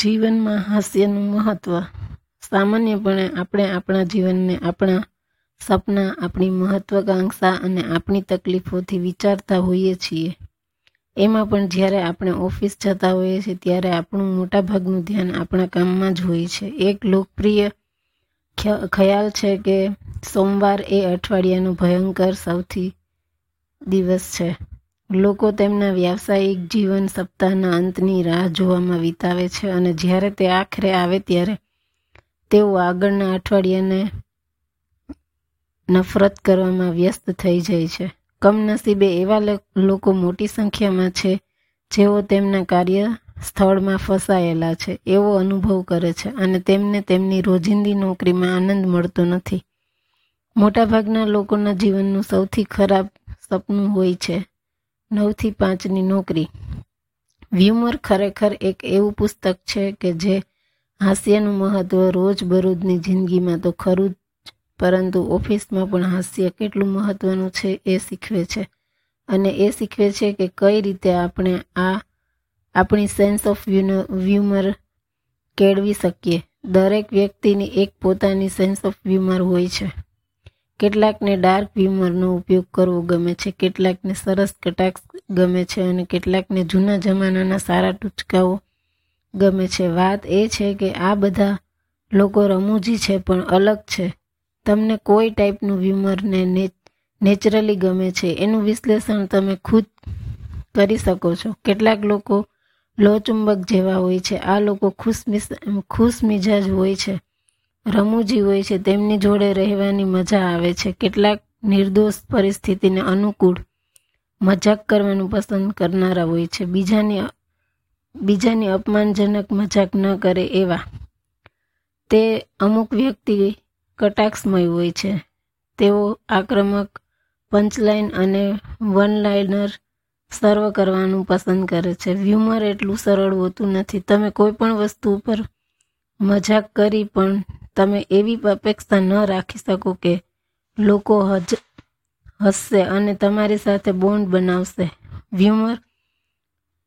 જીવનમાં હાસ્યનું મહત્વ. સામાન્યપણે આપણે આપણા જીવનને આપણા સપના, આપણી મહત્વાકાંક્ષા અને આપણી તકલીફોથી વિચારતા હોઈએ છીએ. એમાં પણ જ્યારે આપણે ઓફિસ જતા હોઈએ છીએ ત્યારે આપણું મોટાભાગનું ધ્યાન આપણા કામમાં જ હોય છે. એક લોકપ્રિય ખ્યાલ છે કે સોમવાર એ અઠવાડિયાનો ભયંકર સૌથી દિવસ છે. લોકો તેમના વ્યાવસાયિક જીવન સપ્તાહના અંતની રાહ જોવામાં વિતાવે છે અને જ્યારે તે આખરે આવે ત્યારે તેઓ આગળના અઠવાડિયાને નફરત કરવામાં વ્યસ્ત થઈ જાય છે. કમનસીબે એવા લોકો મોટી સંખ્યામાં છે જેઓ તેમના કાર્ય સ્થળમાં ફસાયેલા છે, એવો અનુભવ કરે છે અને તેમને તેમની રોજિંદી નોકરીમાં આનંદ મળતો નથી. મોટાભાગના લોકોના જીવનનું સૌથી ખરાબ સપનું હોય છે નવથી પાંચની નોકરી. વ્યુમર ખરેખર એક એવું પુસ્તક છે કે જે હાસ્યનું મહત્વ રોજબરોજની જિંદગીમાં તો ખરું જ, પરંતુ ઓફિસમાં પણ હાસ્ય કેટલું મહત્વનું છે એ શીખવે છે. અને એ શીખવે છે કે કઈ રીતે આપણે આ, આપણી સેન્સ ઓફ વ્યુમર કેળવી શકીએ. દરેક વ્યક્તિની એક પોતાની સેન્સ ઓફ વ્યુમર હોય છે. કેટલાકને ડાર્ક હ્યુમરનો ઉપયોગ કરવો ગમે છે, કેટલાકને સરસ કટાક્ષ ગમે છે અને કેટલાકને જૂના જમાનાના સારા ટૂચકાઓ ગમે છે. વાત એ છે કે આ બધા લોકો રમૂજી છે પણ અલગ છે. તમને કોઈ ટાઈપનું હ્યુમરને નેચરલી ગમે છે, એનું વિશ્લેષણ તમે ખુદ કરી શકો છો. કેટલાક લોકો લોચુંબક જેવા હોય છે, આ લોકો ખુશ ખુશ મિજાજ હોય છે. રમૂજી હોય છે, તેમની જોડે રહેવાની મજા આવે છે. કેટલાક નિર્દોષ પરિસ્થિતિને અનુકૂળ મજાક કરવાનું પસંદ કરનારા હોય છે. બીજાની બીજાની અપમાનજનક મજાક ન કરે એવા. તે અમુક વ્યક્તિ કટાક્ષમય હોય છે. તેઓ આક્રમક, પંચલાઇન અને વન લાઇનર સર્વ કરવાનું પસંદ કરે છે. વ્યુમર એટલું સરળ હોતું નથી. તમે કોઈ પણ વસ્તુ ઉપર મજાક કરી પણ તમે એવી અપેક્ષા ન રાખી શકો કે લોકો હજ, હસશે અને તમારી સાથે બોન્ડ બનાવશે. વ્યુમર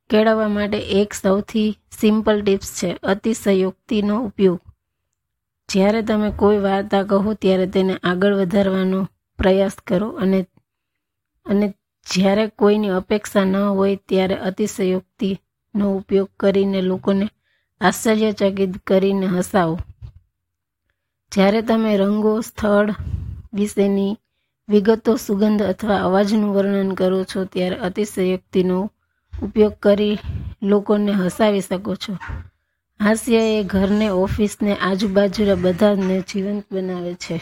કેળવવા માટે એક સૌથી સિમ્પલ ટિપ્સ છે અતિશયોક્તિનો ઉપયોગ. જ્યારે તમે કોઈ વાર્તા કહો ત્યારે તેને આગળ વધારવાનો પ્રયાસ કરો અને અને જ્યારે કોઈની અપેક્ષા ન હોય ત્યારે અતિશયોક્તિનો ઉપયોગ કરીને લોકોને આશ્ચર્યચકિત કરીને હસાવો. જ્યારે તમે રંગો, સ્થળ વિશેની વિગતો, સુગંધ અથવા અવાજનું વર્ણન કરો છો, ત્યારે અતિશયોક્તિનો ઉપયોગ કરી લોકોને હસાવી શકો છો. હાસ્ય એ ઘરને, ઓફિસને, આજુબાજુના બધાને જીવંત બનાવે છે.